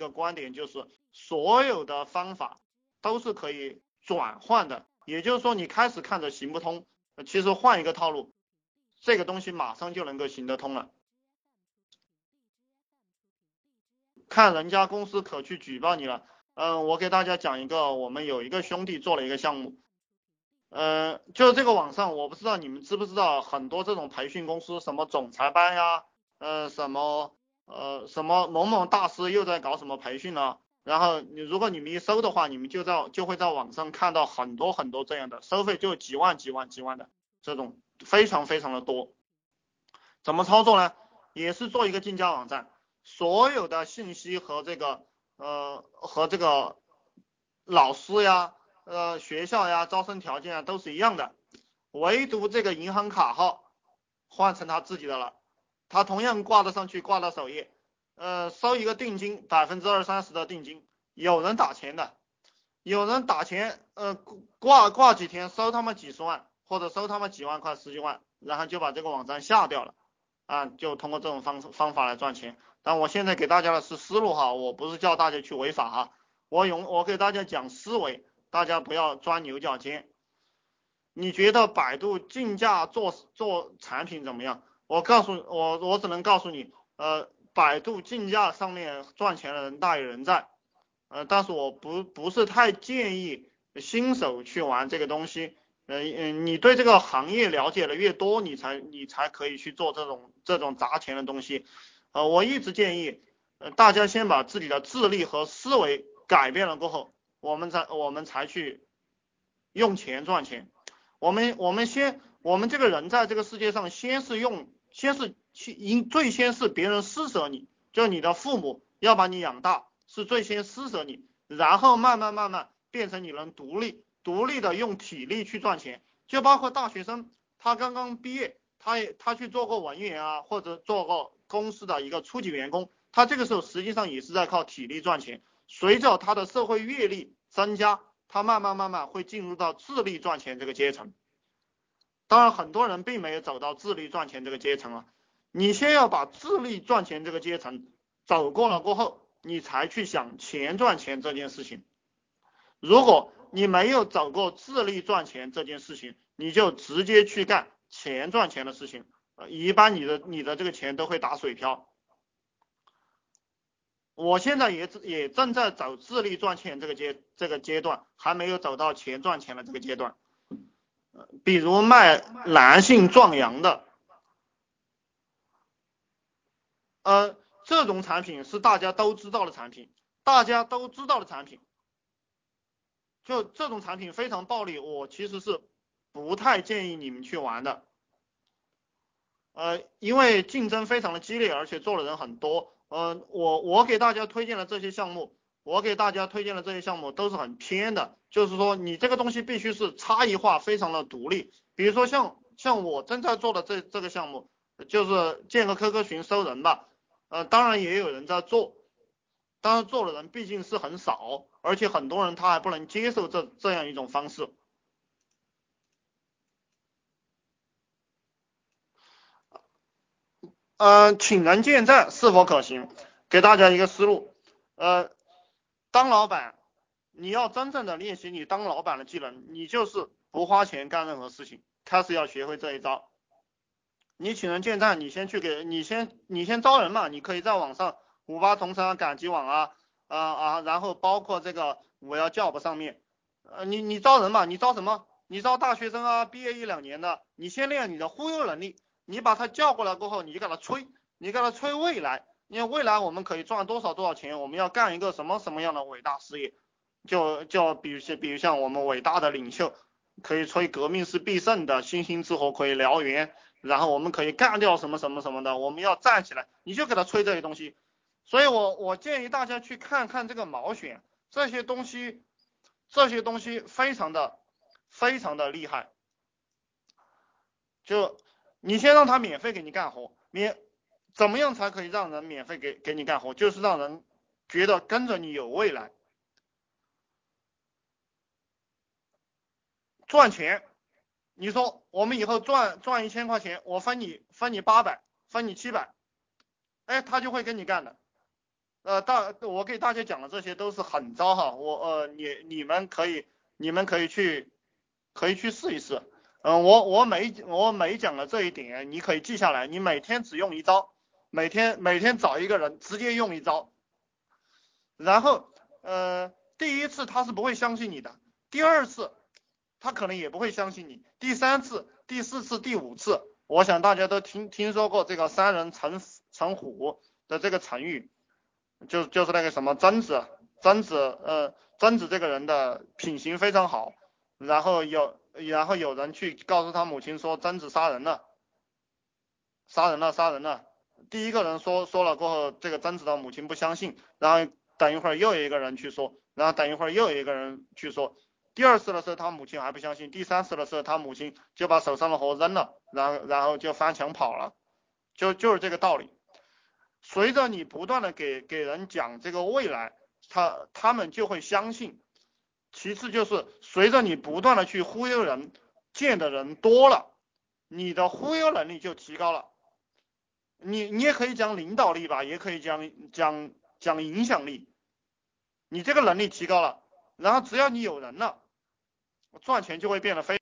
个观点，就是所有的方法都是可以转换的。也就是说，你开始看着行不通，其实换一个套路，这个东西马上就能够行得通了。看人家公司可去举报你了。嗯，我给大家讲一个，我们有一个兄弟做了一个项目，呃，就这个网上，我不知道你们知不知道，很多这种培训公司，什么总裁班呀，呃，什么呃什么某某大师又在搞什么培训了。然后你如果你们一搜的话，你们就在就会在网上看到很多很多这样的，收费就几万几万几万的这种，非常非常的多。怎么操作呢？也是做一个竞价网站。所有的信息和这个呃和这个老师呀呃学校呀招生条件啊都是一样的，唯独这个银行卡号换成他自己的了，他同样挂得上去挂到首页，呃收一个定金百分之二三十的定金，有人打钱的，有人打钱呃挂挂几天收他们几十万或者收他们几万块十几万，然后就把这个网站下掉了啊，就通过这种方方法来赚钱。但我现在给大家的是思路哈，我不是叫大家去违法哈，我用我给大家讲思维，大家不要钻牛角尖。你觉得百度竞价做做产品怎么样？我告诉我我只能告诉你，呃，百度竞价上面赚钱的人大有人在，呃，但是我不不是太建议新手去玩这个东西，呃嗯，你对这个行业了解的越多，你才你才可以去做这种这种砸钱的东西。呃，我一直建议，呃，大家先把自己的智力和思维改变了过后，我们才我们才去用钱赚钱。我们我们先，我们这个人在这个世界上，先是用，先是去，应最先是别人施舍你，就你的父母要把你养大，是最先施舍你，然后慢慢慢慢变成你能独立，独立的用体力去赚钱。就包括大学生，他刚刚毕业，他也他去做过文员啊，或者做过。公司的一个初级员工，他这个时候实际上也是在靠体力赚钱。随着他的社会阅历增加，他慢慢慢慢会进入到智力赚钱这个阶层。当然，很多人并没有走到智力赚钱这个阶层啊。你先要把智力赚钱这个阶层走过了过后，你才去想钱赚钱这件事情。如果你没有走过智力赚钱这件事情，你就直接去干钱赚钱的事情。一般你的你的这个钱都会打水漂。我现在也也正在走智力赚钱这个阶这个阶段，还没有走到钱赚钱的这个阶段。比如卖男性壮阳的，呃，这种产品是大家都知道的产品，大家都知道的产品，就这种产品非常暴利，我其实是不太建议你们去玩的。呃，因为竞争非常的激烈，而且做的人很多。呃，我我给大家推荐的这些项目，我给大家推荐的这些项目都是很偏的，就是说你这个东西必须是差异化，非常的独立。比如说像像我正在做的这这个项目，就是建个 QQ 群收人吧。呃，当然也有人在做，但是做的人毕竟是很少，而且很多人他还不能接受这这样一种方式。呃，请人建站是否可行？给大家一个思路。呃，当老板，你要真正的练习你当老板的技能，你就是不花钱干任何事情，开始要学会这一招。你请人建站，你先去给你先你先招人嘛，你可以在网上五八同城啊、赶集网啊啊啊，然后包括这个我要 job 上面，呃，你你招人嘛，你招什么？你招大学生啊，毕业一两年的，你先练你的忽悠能力。你把他叫过来过后，你就给他吹，你给他吹未来，因为未来我们可以赚多少多少钱，我们要干一个什么什么样的伟大事业，就就比如像比如像我们伟大的领袖，可以吹革命是必胜的，星星之火可以燎原，然后我们可以干掉什么什么什么的，我们要站起来，你就给他吹这些东西。所以我我建议大家去看看这个毛选，这些东西，这些东西非常的非常的厉害，就。你先让他免费给你干活，免怎么样才可以让人免费给给你干活？就是让人觉得跟着你有未来，赚钱。你说我们以后赚赚一千块钱，我分你分你八百，分你七百，哎，他就会跟你干的。呃，大我给大家讲的这些都是狠招哈，我呃你你们可以你们可以去可以去试一试，嗯，我我每我每讲的这一点你可以记下来，你每天只用一招，每天每天找一个人直接用一招，然后呃第一次他是不会相信你的，第二次他可能也不会相信你，第三次、第四次、第五次，我想大家都听听说过这个三人成成虎的这个成语。就就是那个什么曾子，曾子，呃，曾子这个人的品行非常好，然后有，然后有人去告诉他母亲说曾子杀人了，杀人了，杀人了。第一个人说说了过后，这个曾子的母亲不相信，然后等一会儿又有一个人去说，然后等一会儿又有一个人去说，第二次的时候他母亲还不相信，第三次的时候他母亲就把手上的活扔了，然后然后就翻墙跑了，就就是这个道理。随着你不断的给给人讲这个未来，他他们就会相信。其次就是随着你不断的去忽悠人，见的人多了，你的忽悠能力就提高了。你你也可以讲领导力吧，也可以讲讲讲影响力。你这个能力提高了，然后只要你有人了，赚钱就会变得非。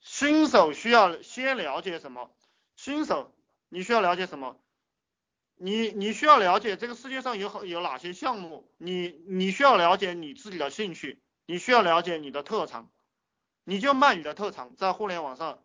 新手需要先了解什么？新手，你需要了解什么？你你需要了解这个世界上有有哪些项目？你你需要了解你自己的兴趣，你需要了解你的特长，你就卖你的特长，在互联网上